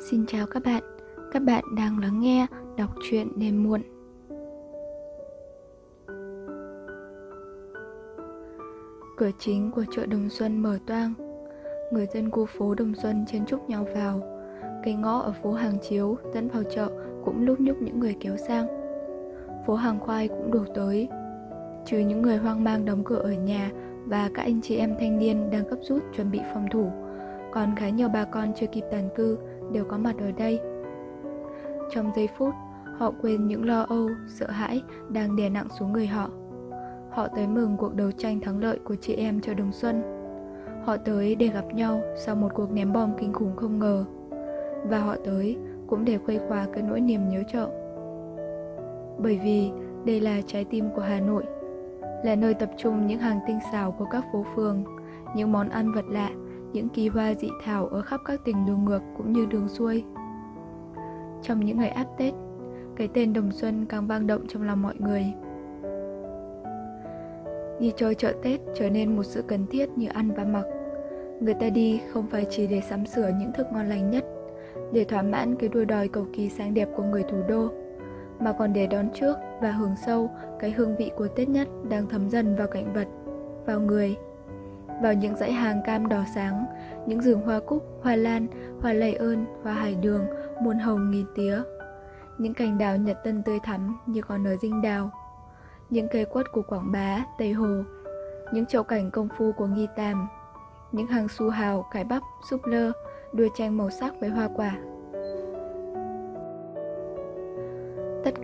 Xin chào các bạn, các bạn đang lắng nghe đọc truyện đêm muộn. Cửa chính của chợ Đồng Xuân mở toang, người dân khu phố Đồng Xuân chen chúc nhau vào. Cây ngõ ở phố Hàng Chiếu dẫn vào chợ cũng lúc nhúc những người kéo sang. Phố Hàng Khoai cũng đổ tới, trừ những người hoang mang đóng cửa ở nhà và các anh chị em thanh niên đang gấp rút chuẩn bị phòng thủ, còn khá nhiều bà con chưa kịp tàn cư đều có mặt ở đây. Trong giây phút, họ quên những lo âu, sợ hãi đang đè nặng xuống người họ. Họ tới mừng cuộc đấu tranh thắng lợi của chị em cho Đồng Xuân. Họ tới để gặp nhau sau một cuộc ném bom kinh khủng không ngờ. Và họ tới cũng để khuây khỏa cái nỗi niềm nhớ chợ. Bởi vì đây là trái tim của Hà Nội, là nơi tập trung những hàng tinh xảo của các phố phường, những món ăn vật lạ, những kỳ hoa dị thảo ở khắp các tỉnh đường ngược cũng như đường xuôi. Trong những ngày áp Tết, cái tên Đồng Xuân càng vang động trong lòng mọi người. Đi chơi chợ Tết trở nên một sự cần thiết như ăn và mặc. Người ta đi không phải chỉ để sắm sửa những thức ngon lành nhất, để thỏa mãn cái đua đòi cầu kỳ sáng đẹp của người thủ đô, mà còn để đón trước và hưởng sâu cái hương vị của Tết nhất đang thấm dần vào cảnh vật, vào người vào những dãy hàng cam đỏ sáng, những rừng hoa cúc, hoa lan, hoa lây ơn, hoa hải đường, muôn hồng nghìn tía. Những cành đào nhật tân tươi thắm như còn nở dinh đào. Những cây quất của Quảng Bá, Tây Hồ, những chậu cảnh công phu của Nghi Tàm, những hàng su hào, cải bắp, súp lơ, đua tranh màu sắc với hoa quả.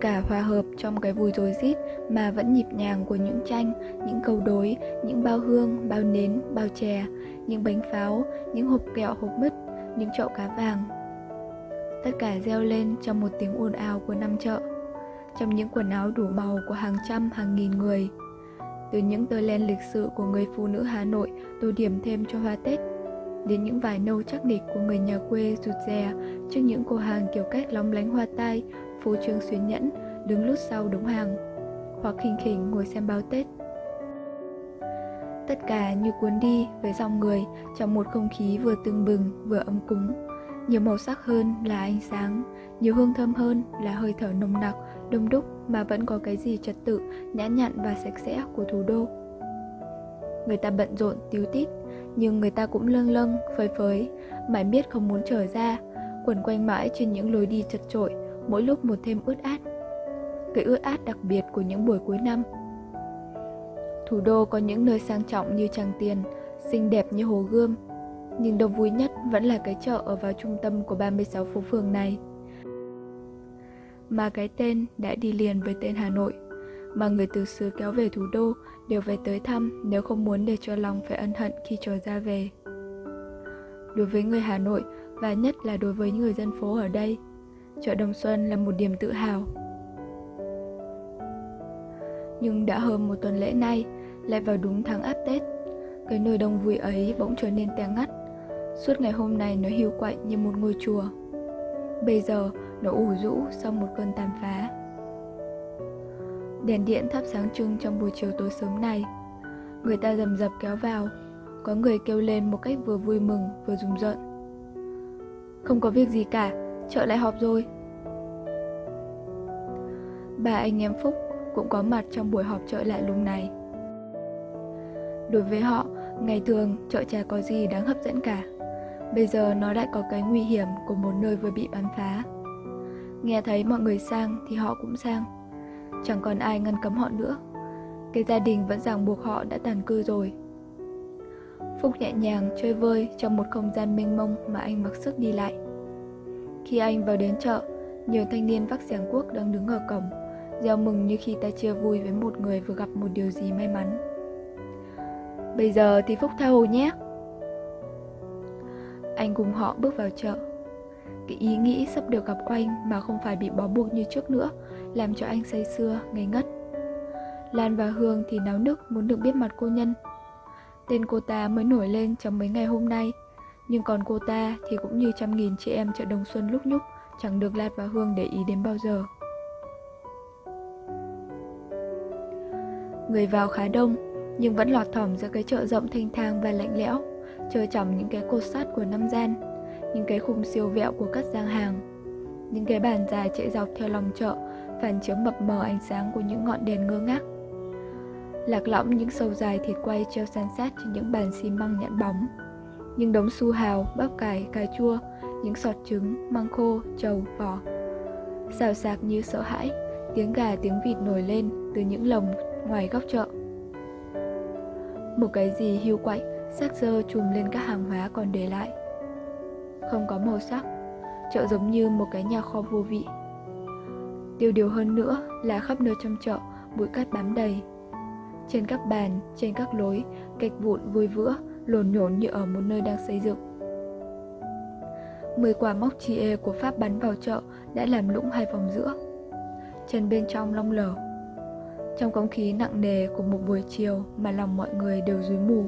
Cả hòa hợp trong cái vui rối rít mà vẫn nhịp nhàng của những tranh, những câu đối, những bao hương, bao nến, bao chè, những bánh pháo, những hộp kẹo hộp mứt, những chậu cá vàng. Tất cả reo lên trong một tiếng ồn ào của năm chợ, trong những quần áo đủ màu của hàng trăm hàng nghìn người. Từ những tơ len lịch sự của người phụ nữ Hà Nội tô điểm thêm cho hoa Tết, đến những vải nâu chắc nịch của người nhà quê rụt rè trước những cô hàng kiểu cách lóng lánh hoa tai, phô trương xuyến nhẫn, đứng lút sau đống hàng, hoặc khinh khỉnh ngồi xem báo Tết. Tất cả như cuốn đi với dòng người trong một không khí vừa tưng bừng vừa ấm cúng. Nhiều màu sắc hơn là ánh sáng, nhiều hương thơm hơn là hơi thở nồng nặc, đông đúc mà vẫn có cái gì trật tự, nhã nhặn và sạch sẽ của thủ đô. Người ta bận rộn, tiếu tít, nhưng người ta cũng lâng lâng, phơi phới, mãi biết không muốn trở ra, quẩn quanh mãi trên những lối đi chật trội, mỗi lúc một thêm ướt át. Cái ướt át đặc biệt của những buổi cuối năm. Thủ đô có những nơi sang trọng như Tràng Tiền, xinh đẹp như Hồ Gươm, nhưng đông vui nhất vẫn là cái chợ ở vào trung tâm của 36 phố phường này. Mà cái tên đã đi liền với tên Hà Nội, mà người từ xứ kéo về thủ đô đều về tới thăm nếu không muốn để cho lòng phải ân hận khi trở ra về. Đối với người Hà Nội và nhất là đối với những người dân phố ở đây, chợ Đồng Xuân là một điểm tự hào. Nhưng đã hơn một tuần lễ nay, lại vào đúng tháng áp Tết, cái nơi đông vui ấy bỗng trở nên tẻ ngắt. Suốt ngày hôm nay nó hiu quạnh như một ngôi chùa. Bây giờ nó ủ rũ sau một cơn tàn phá. Đèn điện thắp sáng trưng trong buổi chiều tối sớm này. Người ta rầm rập kéo vào, có người kêu lên một cách vừa vui mừng vừa rùng rợn. Không có việc gì cả, chợ lại họp rồi. Ba anh em Phúc cũng có mặt trong buổi họp chợ lại lúc này. Đối với họ, ngày thường chợ chả có gì đáng hấp dẫn cả. Bây giờ nó lại có cái nguy hiểm của một nơi vừa bị bắn phá. Nghe thấy mọi người sang thì họ cũng sang. Chẳng còn ai ngăn cấm họ nữa. Cái gia đình vẫn ràng buộc họ đã tàn cư rồi. Phúc nhẹ nhàng chơi vơi trong một không gian mênh mông mà anh mặc sức đi lại. Khi anh vào đến chợ, nhiều thanh niên vác giảng quốc đang đứng ở cổng, reo mừng như khi ta chia vui với một người vừa gặp một điều gì may mắn. Bây giờ thì Phúc tha hồ nhé. Anh cùng họ bước vào chợ. Cái ý nghĩ sắp được gặp oanh mà không phải bị bó buộc như trước nữa, làm cho anh say sưa, ngây ngất. Lan và Hương thì náo nức muốn được biết mặt cô nhân. Tên cô ta mới nổi lên trong mấy ngày hôm nay, nhưng còn cô ta thì cũng như trăm nghìn chị em chợ Đồng Xuân lúc nhúc Chẳng được Lạt và Hương để ý đến bao giờ Người vào khá đông Nhưng vẫn lọt thỏm ra cái chợ rộng thanh thang và lạnh lẽo Chờ chỏng những cái cột sắt của năm gian những cái khung siêu vẹo của các gian hàng. Những cái bàn dài chạy dọc theo lòng chợ, phản chiếu mập mờ ánh sáng của những ngọn đèn ngơ ngác. Lạc lõng những sầu dài thịt quay treo san sát trên những bàn xi măng nhẵn bóng. Những đống su hào, bắp cải, cà chua, những sọt trứng, măng khô, trầu, vỏ. Xào xạc như sợ hãi, tiếng gà tiếng vịt nổi lên từ những lồng ngoài góc chợ. Một cái gì hưu quạnh, xác dơ trùm lên các hàng hóa còn để lại. Không có màu sắc, chợ giống như một cái nhà kho vô vị. Điều điều hơn nữa là khắp nơi trong chợ bụi cát bám đầy. Trên các bàn, trên các lối, gạch vụn vui vữa, lồn nhổn như ở một nơi đang xây dựng. Mười quả móc chie của Pháp bắn vào chợ đã làm lũng hai vòng giữa. Chân bên trong long lở. Trong không khí nặng nề của một buổi chiều mà lòng mọi người đều rúi mù,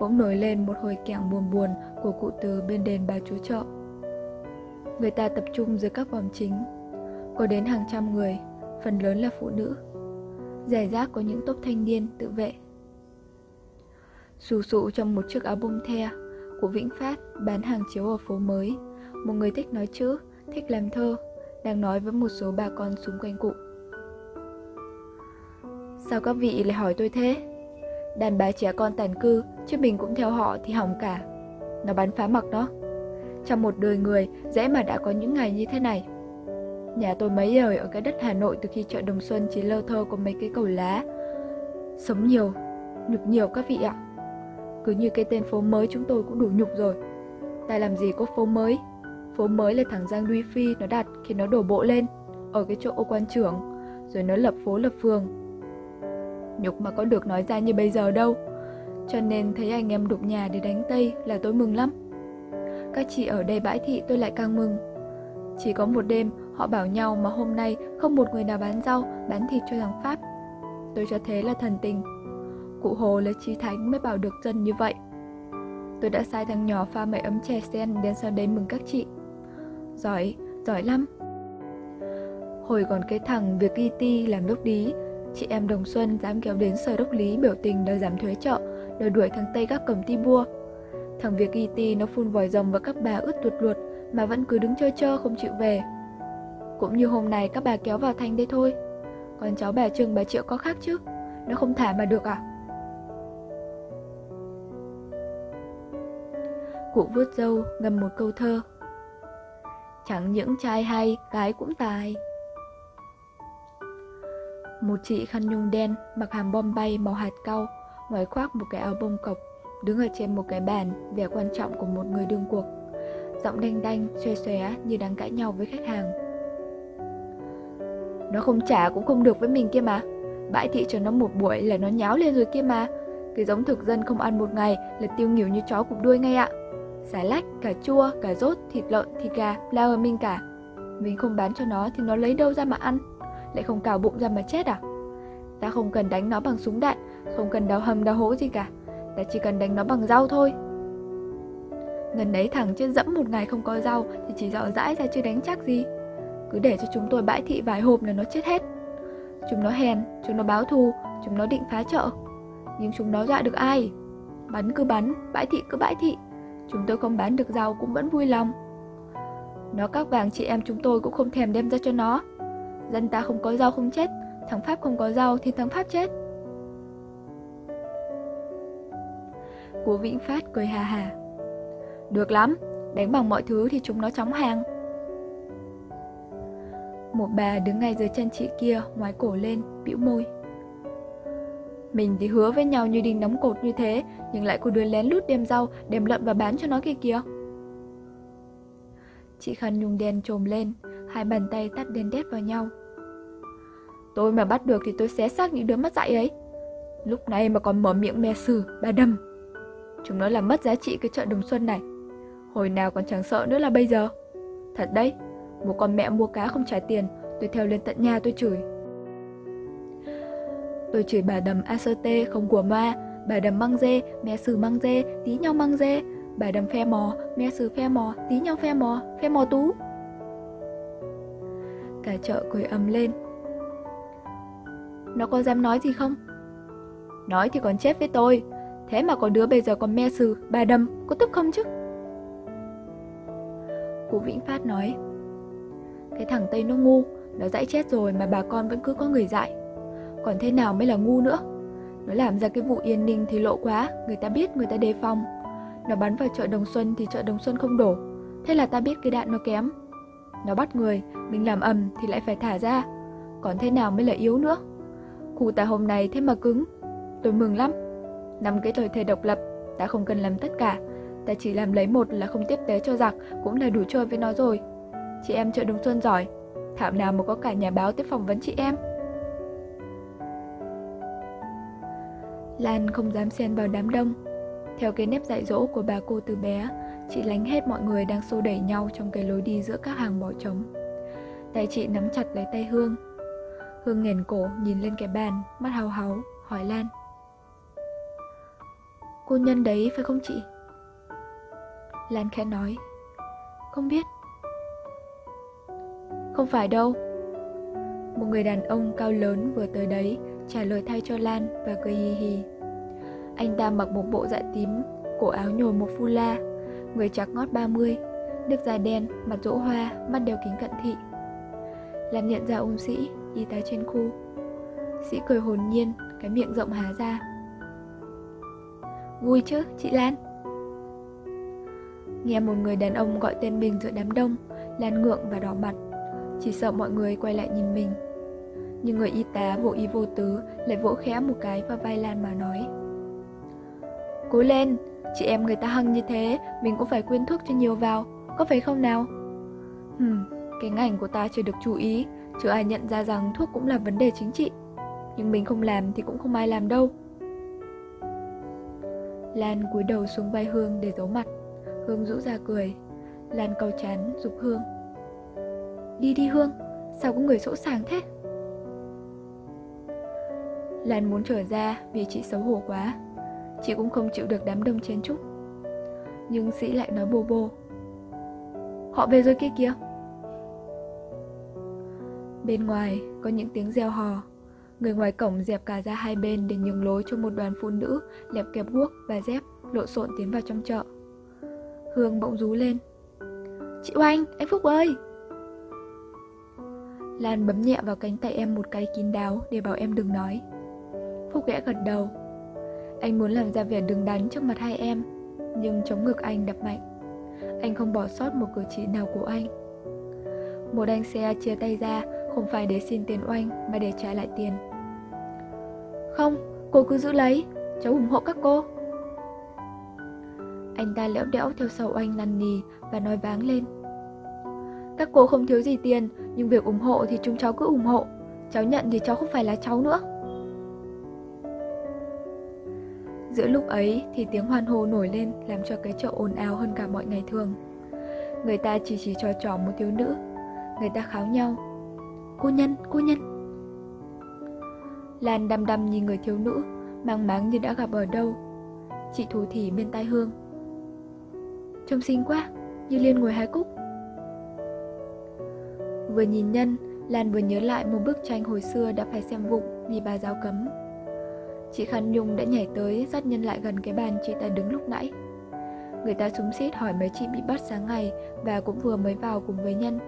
bỗng nổi lên một hồi kẻng buồn buồn của cụ từ bên đền bà chúa chợ. Người ta tập trung dưới các vòng chính, có đến hàng trăm người, phần lớn là phụ nữ. Giải rác có những tốp thanh niên tự vệ sù sụ trong một chiếc áo bông the của Vĩnh Phát bán hàng chiếu ở phố mới, một người thích nói chữ, thích làm thơ, đang nói với một số bà con xung quanh cụ. Sao các vị lại hỏi tôi thế? Đàn bà trẻ con tàn cư, chứ mình cũng theo họ thì hỏng cả. Nó bắn phá mặc đó. Trong một đời người, dễ mà đã có những ngày như thế này. Nhà tôi mấy đời ở cái đất Hà Nội từ khi chợ Đồng Xuân chỉ lơ thơ có mấy cái cầu lá. Sống nhiều, nhục nhiều các vị ạ. Cứ như cái tên phố mới chúng tôi cũng đủ nhục rồi. Tại làm gì có phố mới? Phố mới là thằng Giang Duy Phi nó đặt khi nó đổ bộ lên ở cái chỗ ô quan trưởng, rồi nó lập phố lập phường. Nhục mà có được nói ra như bây giờ đâu. Cho nên thấy anh em đục nhà để đánh Tây là tôi mừng lắm. Các chị ở đây bãi thị tôi lại càng mừng. Chỉ có một đêm họ bảo nhau mà hôm nay không một người nào bán rau, bán thịt cho thằng Pháp. Tôi cho thế là thần tình. Cụ Hồ là chi thánh mới bảo được dân như vậy. Tôi đã sai thằng nhỏ pha mấy ấm chè sen đến sau đây mừng các chị. Giỏi, giỏi lắm. Hồi còn cái thằng việc y ti làm đốc lý, chị em Đồng Xuân dám kéo đến sở đốc lý biểu tình đòi giảm thuế chợ, đòi đuổi thằng Tây các cầm ti bua. Thằng việc y ti nó phun vòi rồng vào các bà ướt tuột luột mà vẫn cứ đứng chơi chơ không chịu về. Cũng như hôm nay các bà kéo vào thành đây thôi. Còn cháu bà Trương bà Triệu có khác chứ, nó không thả mà được à? Cụ vuốt dâu ngâm một câu thơ. Chẳng những trai hay, gái cũng tài. Một chị khăn nhung đen mặc hàm bom bay màu hạt cau Ngoài khoác một cái áo bông cộc Đứng ở trên một cái bàn Vẻ quan trọng của một người đương cuộc. Giọng đanh đanh, xòe xòe như đang cãi nhau với khách hàng. Nó không trả cũng không được với mình kia mà. Bãi thị cho nó một buổi là nó nháo lên rồi kia mà. Cái giống thực dân không ăn một ngày là tiêu nghỉu như chó cục đuôi ngay ạ. Xà lách, cà chua, cà rốt, thịt lợn, thịt gà, lao ở mình cả. Mình không bán cho nó thì nó lấy đâu ra mà ăn, lại không cào bụng ra mà chết à? Ta không cần đánh nó bằng súng đạn, không cần đào hầm đào hố gì cả, ta chỉ cần đánh nó bằng rau thôi. Ngần đấy thằng trên dẫm một ngày không có rau thì chỉ dọ dãi ra chứ đánh chắc gì. Cứ để cho chúng tôi bãi thị vài hộp là nó chết hết. Chúng nó hèn, chúng nó báo thù, chúng nó định phá chợ. Nhưng chúng nó dọa được ai? Bắn cứ bắn, bãi thị cứ bãi thị Chúng tôi không bán được rau cũng vẫn vui lòng. Nó các vàng chị em chúng tôi cũng không thèm đem ra cho nó. Dân ta không có rau không chết Thằng Pháp không có rau thì thằng Pháp chết. Của Vĩnh Phát cười hà hà. Được lắm, đánh bằng mọi thứ thì chúng nó chóng hàng. Một bà đứng ngay dưới chân chị kia ngoái cổ lên, bĩu môi mình thì hứa với nhau như đinh đóng cột như thế, nhưng lại cô đứa lén lút đem rau, đem lợn và bán cho nó kia kìa. Chị khăn nhung đen trồm lên, hai bàn tay tắt đen đét vào nhau. Tôi mà bắt được thì tôi xé xác những đứa mất dạy ấy. Lúc này mà còn mở miệng me xử, bà đâm. Chúng nó làm mất giá trị cái chợ Đồng Xuân này. Hồi nào còn chẳng sợ nữa là bây giờ. Thật đấy, một con mẹ mua cá không trả tiền, tôi theo lên tận nhà tôi chửi. Tôi chửi bà đầm ACT không của ma, bà đầm măng dê, mẹ sử măng dê, tí nhau măng dê, bà đầm phe mò, mẹ sử phe mò, tí nhau phe mò, phe mò tú. Cả chợ cười ầm lên. Nó có dám nói gì không? Nói thì còn chết với tôi, thế mà có đứa bây giờ còn me sử, bà đầm, có tức không chứ? Cụ Vĩnh Phát nói Cái thằng Tây nó ngu Nó dãi chết rồi mà bà con vẫn cứ có người dạy còn thế nào mới là ngu nữa? Nó làm ra cái vụ yên ninh thì lộ quá, Người ta biết, người ta đề phòng. Nó bắn vào chợ Đồng Xuân thì chợ Đồng Xuân không đổ. Thế là ta biết cái đạn nó kém. Nó bắt người, Mình làm ầm thì lại phải thả ra. Còn thế nào mới là yếu nữa? Khu ta hôm nay thế mà cứng. Tôi mừng lắm. Năm cái lời thề độc lập, Ta không cần làm tất cả. Ta chỉ làm lấy một là không tiếp tế cho giặc, Cũng là đủ chơi với nó rồi. Chị em chợ đồng Xuân giỏi. Thảo nào mà có cả nhà báo tiếp phỏng vấn chị em? Lan không dám xen vào đám đông. Theo cái nếp dạy dỗ của bà cô từ bé, Chị lánh hết mọi người đang xô đẩy nhau trong cái lối đi giữa các hàng bỏ trống. Tay chị nắm chặt lấy tay Hương. Hương nghền cổ nhìn lên cái bàn, Mắt hào háo, hỏi Lan. Cô nhân đấy phải không chị? Lan khẽ nói. Không biết. Không phải đâu. Một người đàn ông cao lớn vừa tới đấy Trả lời thay cho Lan và cười hì hì. Anh ta mặc một bộ dạ tím Cổ áo nhồi một phu la Người chắc ngót 30 Nước da đen, mặt rỗ hoa, mắt đeo kính cận thị. Lan nhận ra ông sĩ Y tá trên khu. Sĩ cười hồn nhiên Cái miệng rộng há ra. Vui chứ, chị Lan? Nghe một người đàn ông gọi tên mình giữa đám đông Lan ngượng và đỏ mặt. Chỉ sợ mọi người quay lại nhìn mình. Nhưng người y tá vô ý vô tứ Lại vỗ khẽ một cái vào vai Lan mà nói. Cố lên, chị em người ta hăng như thế Mình cũng phải quyên thuốc cho nhiều vào Có phải không nào? Hừm, cái ngành của ta chưa được chú ý Chưa ai nhận ra rằng thuốc cũng là vấn đề chính trị. Nhưng mình không làm thì cũng không ai làm đâu. Lan cúi đầu xuống vai Hương để giấu mặt. Hương rũ ra cười. Lan cầu chán dục Hương. Đi đi Hương Sao có người sỗ sàng thế? Lan muốn trở ra vì chị xấu hổ quá Chị cũng không chịu được đám đông chen chúc Nhưng sĩ lại nói bô bô Họ về rồi kia kìa Bên ngoài có những tiếng reo hò Người ngoài cổng dẹp cả ra hai bên để nhường lối cho một đoàn phụ nữ lẹp kẹp guốc và dép lộn xộn tiến vào trong chợ. Hương bỗng rú lên. Chị Oanh, anh Phúc ơi! Lan bấm nhẹ vào cánh tay em một cái kín đáo để bảo em đừng nói. Phúc ghẽ gật đầu. Anh muốn làm ra vẻ đứng đắn trước mặt hai em, nhưng chống ngực anh đập mạnh. Anh không bỏ sót một cử chỉ nào của anh. Một anh xe chia tay ra không phải để xin tiền oanh mà để trả lại tiền. Không, cô cứ giữ lấy, cháu ủng hộ các cô. Anh ta lẽo đẽo theo sau oanh năn nì và nói váng lên. Các cô không thiếu gì tiền, nhưng việc ủng hộ thì chúng cháu cứ ủng hộ. Cháu nhận thì cháu không phải là cháu nữa. Giữa lúc ấy thì tiếng hoan hô nổi lên làm cho cái chợ ồn ào hơn cả mọi ngày thường. Người ta chỉ chỉ trò trò một thiếu nữ. Người ta kháo nhau. Cô nhân, cô nhân. Lan đăm đăm nhìn người thiếu nữ, mang máng như đã gặp ở đâu. Chị thủ thỉ bên tai Hương. Trông xinh quá, như Liên ngồi hái cúc. Vừa nhìn nhân, Lan vừa nhớ lại một bức tranh hồi xưa đã phải xem vụng vì bà giáo cấm. Chị Khăn Nhung đã nhảy tới dắt nhân lại gần cái bàn chị ta đứng lúc nãy. Người ta súng xít hỏi mấy chị bị bắt sáng ngày và cũng vừa mới vào cùng với nhân.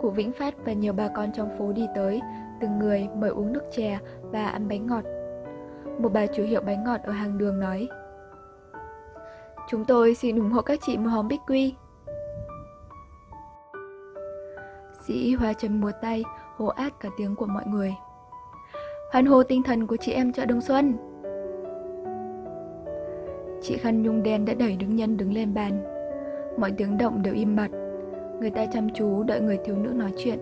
Cụ Vĩnh Phát và nhiều bà con trong phố đi tới, từng người mời uống nước chè và ăn bánh ngọt. Một bà chủ hiệu bánh ngọt ở hàng đường nói Chúng tôi xin ủng hộ các chị một hòm bích quy. Sĩ Hoa Trần mùa tay, hô át cả tiếng của mọi người. Hoan hô tinh thần của chị em chợ Đông Xuân. Chị Khăn Nhung đen đã đẩy đứng nhân đứng lên bàn. Mọi tiếng động đều im bặt. Người ta chăm chú đợi người thiếu nữ nói chuyện.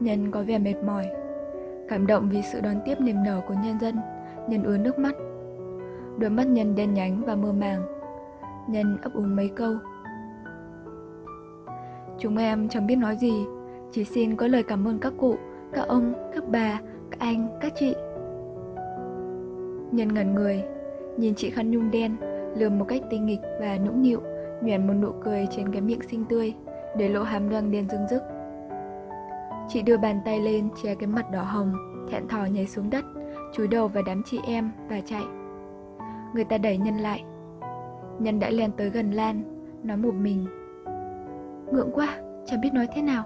Nhân có vẻ mệt mỏi. Cảm động vì sự đón tiếp niềm nở của nhân dân, nhân ứa nước mắt. Đôi mắt nhân đen nhánh và mơ màng. Nhân ấp úng mấy câu. Chúng em chẳng biết nói gì, chỉ xin có lời cảm ơn các cụ, các ông, các bà, anh, các chị. Nhân ngẩn người, nhìn chị khăn nhung đen, lườm một cách tinh nghịch và nũng nịu, nhoẻn một nụ cười trên cái miệng xinh tươi, để lộ hàm răng đen rưng rức. Chị đưa bàn tay lên che cái mặt đỏ hồng, thẹn thò nhảy xuống đất, chúi đầu vào đám chị em và chạy. Người ta đẩy nhân lại. Nhân đã len tới gần Lan, nói một mình. Ngượng quá, chẳng biết nói thế nào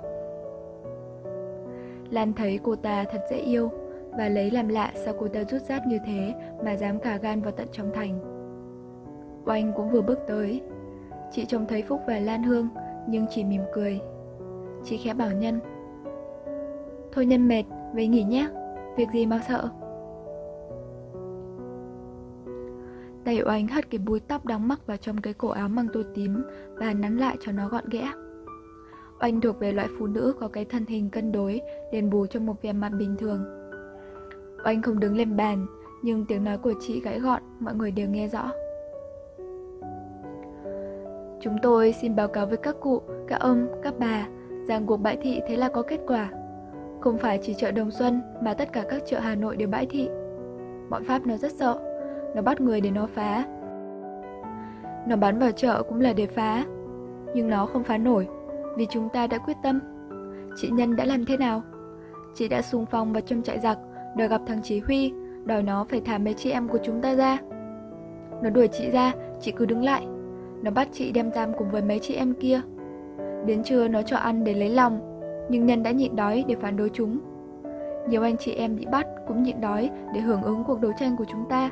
Lan thấy cô ta thật dễ yêu và lấy làm lạ sao cô ta rút rát như thế Mà dám cả gan vào tận trong thành Oanh cũng vừa bước tới Chị trông thấy Phúc và Lan Hương Nhưng chỉ mỉm cười Chị khẽ bảo Nhân Thôi Nhân mệt, về nghỉ nhé Việc gì mà sợ Tay oanh hất cái búi tóc đóng mắc vào trong cái cổ áo măng tô tím và nắn lại cho nó gọn ghẽ. Oanh thuộc về loại phụ nữ có cái thân hình cân đối, đền bù cho một vẻ mặt bình thường. Oanh không đứng lên bàn, nhưng tiếng nói của chị gãy gọn, mọi người đều nghe rõ. Chúng tôi xin báo cáo với các cụ, các ông, các bà rằng cuộc bãi thị thế là có kết quả. Không phải chỉ chợ Đồng Xuân mà tất cả các chợ Hà Nội đều bãi thị. Bọn Pháp nó rất sợ, nó bắt người để nó phá. Nó bán vào chợ cũng là để phá, nhưng nó không phá nổi vì chúng ta đã quyết tâm. Chị Nhân đã làm thế nào? Chị đã xung phong vào trong trại giặc, đòi gặp thằng Chí Huy, đòi nó phải thả mấy chị em của chúng ta ra. Nó đuổi chị ra, chị cứ đứng lại. Nó bắt chị đem giam cùng với mấy chị em kia. Đến trưa nó cho ăn để lấy lòng, nhưng Nhân đã nhịn đói để phản đối chúng. Nhiều anh chị em bị bắt cũng nhịn đói để hưởng ứng cuộc đấu tranh của chúng ta.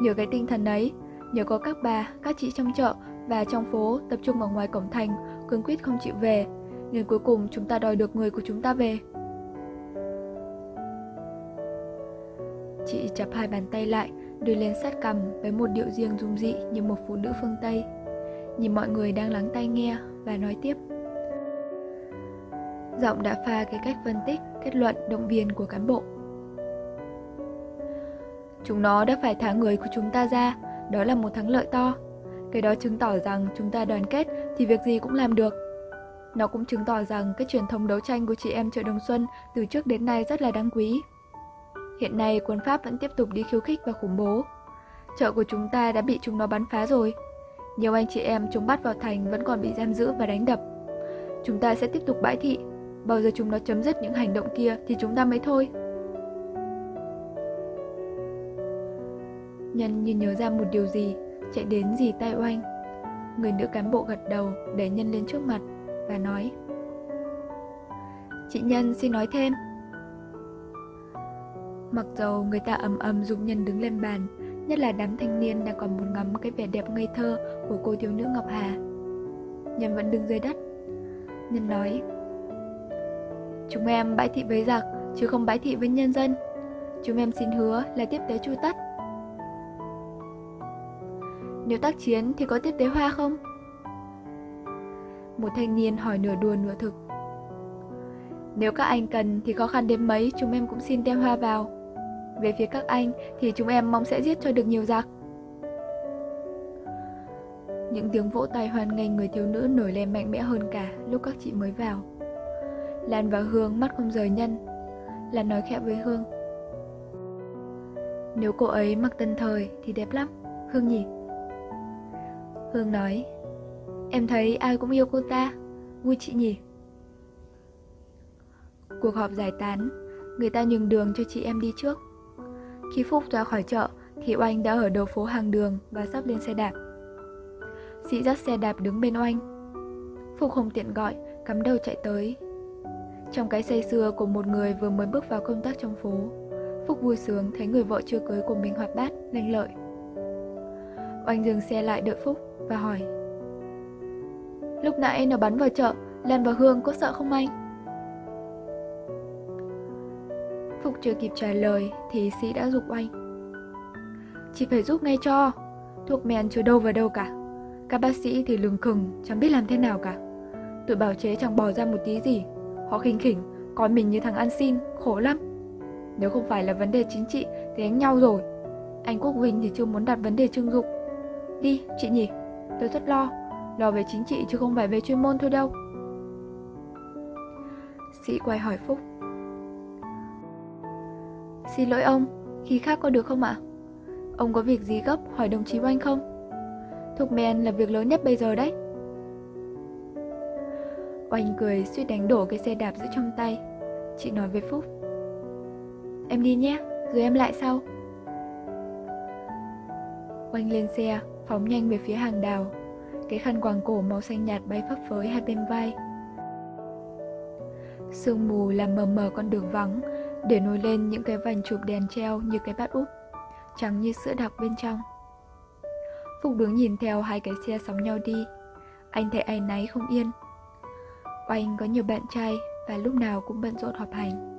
Nhờ cái tinh thần ấy, nhờ có các bà, các chị trong chợ và trong phố tập trung ở ngoài cổng thành, cương quyết không chịu về, nên cuối cùng chúng ta đòi được người của chúng ta về. Chập hai bàn tay lại, đưa lên sát cầm với một điệu riêng dung dị như một phụ nữ phương Tây. Nhìn mọi người đang lắng tai nghe và nói tiếp. Giọng đã pha cái cách phân tích, kết luận, động viên của cán bộ. Chúng nó đã phải thả người của chúng ta ra, đó là một thắng lợi to. Cái đó chứng tỏ rằng chúng ta đoàn kết thì việc gì cũng làm được. Nó cũng chứng tỏ rằng cái truyền thống đấu tranh của chị em chợ Đồng Xuân từ trước đến nay rất là đáng quý. Hiện nay quân Pháp vẫn tiếp tục đi khiêu khích và khủng bố. Chợ của chúng ta đã bị chúng nó bắn phá rồi. Nhiều anh chị em chúng bắt vào thành vẫn còn bị giam giữ và đánh đập. Chúng ta sẽ tiếp tục bãi thị. Bao giờ chúng nó chấm dứt những hành động kia thì chúng ta mới thôi. Nhân như nhớ ra một điều gì, chạy đến dì tay oanh. Người nữ cán bộ gật đầu để Nhân lên trước mặt và nói Chị Nhân xin nói thêm Mặc dầu người ta ầm ầm dục Nhân đứng lên bàn, Nhất là đám thanh niên đang còn muốn ngắm cái vẻ đẹp ngây thơ của cô thiếu nữ Ngọc Hà Nhân vẫn đứng dưới đất Nhân nói, Chúng em bãi thị với giặc, chứ không bãi thị với nhân dân Chúng em xin hứa là tiếp tế chu tất nếu tác chiến thì có tiếp tế hoa không? Một thanh niên hỏi nửa đùa nửa thực. Nếu các anh cần thì khó khăn đến mấy, chúng em cũng xin đem hoa vào. Về phía các anh thì chúng em mong sẽ giết cho được nhiều giặc. Những tiếng vỗ tay hoan nghênh người thiếu nữ nổi lên mạnh mẽ hơn cả lúc các chị mới vào. Lan và Hương mắt không rời nhân. Lan nói khẽ với Hương. Nếu cô ấy mặc tân thời thì đẹp lắm, Hương nhỉ? Hương nói Em thấy ai cũng yêu cô ta Vui chị nhỉ Cuộc họp giải tán Người ta nhường đường cho chị em đi trước khi Phúc ra khỏi chợ Thì Oanh đã ở đầu phố hàng đường Và sắp lên xe đạp. Sĩ dắt xe đạp đứng bên Oanh. Phúc không tiện gọi Cắm đầu chạy tới. Trong cái say xưa của một người vừa mới bước vào công tác trong phố Phúc vui sướng thấy người vợ chưa cưới của mình hoạt bát, lanh lợi. Oanh dừng xe lại đợi Phúc và hỏi Lúc nãy nó bắn vào chợ, Lan và Hương có sợ không anh? Phúc chưa kịp trả lời thì Sĩ đã dục anh. Chị phải giúp ngay cho. Thuốc men chưa đâu vào đâu cả. Các bác sĩ thì lừng khừng, Chẳng biết làm thế nào cả. Tụi bảo chế chẳng bỏ ra một tí gì. Họ khinh khỉnh, Coi mình như thằng ăn xin, Khổ lắm. Nếu không phải là vấn đề chính trị Thì đánh nhau rồi. Anh Quốc Vinh thì chưa muốn đặt vấn đề trưng dụng. Đi, chị nhỉ. Tôi rất lo. Lo về chính trị chứ không phải về chuyên môn thôi đâu. Sĩ quay hỏi Phúc. Xin lỗi ông Khi khác có được không ạ? Ông có việc gì gấp hỏi đồng chí Oanh không? Thục men là việc lớn nhất bây giờ đấy Oanh cười suýt đánh đổ cái xe đạp giữ trong tay Chị nói với Phúc Em đi nhé, rồi em lại sau Oanh lên xe phóng nhanh về phía hàng đào. Cái khăn quàng cổ màu xanh nhạt bay phấp phới hai bên vai Sương mù làm mờ mờ con đường vắng để nổi lên những cái vành chụp đèn treo như cái bát úp, Trắng như sữa đặc bên trong. Phúc đứng nhìn theo hai cái xe sóng nhau đi. Anh thấy ai náy không yên. Oanh có nhiều bạn trai và lúc nào cũng bận rộn họp hành.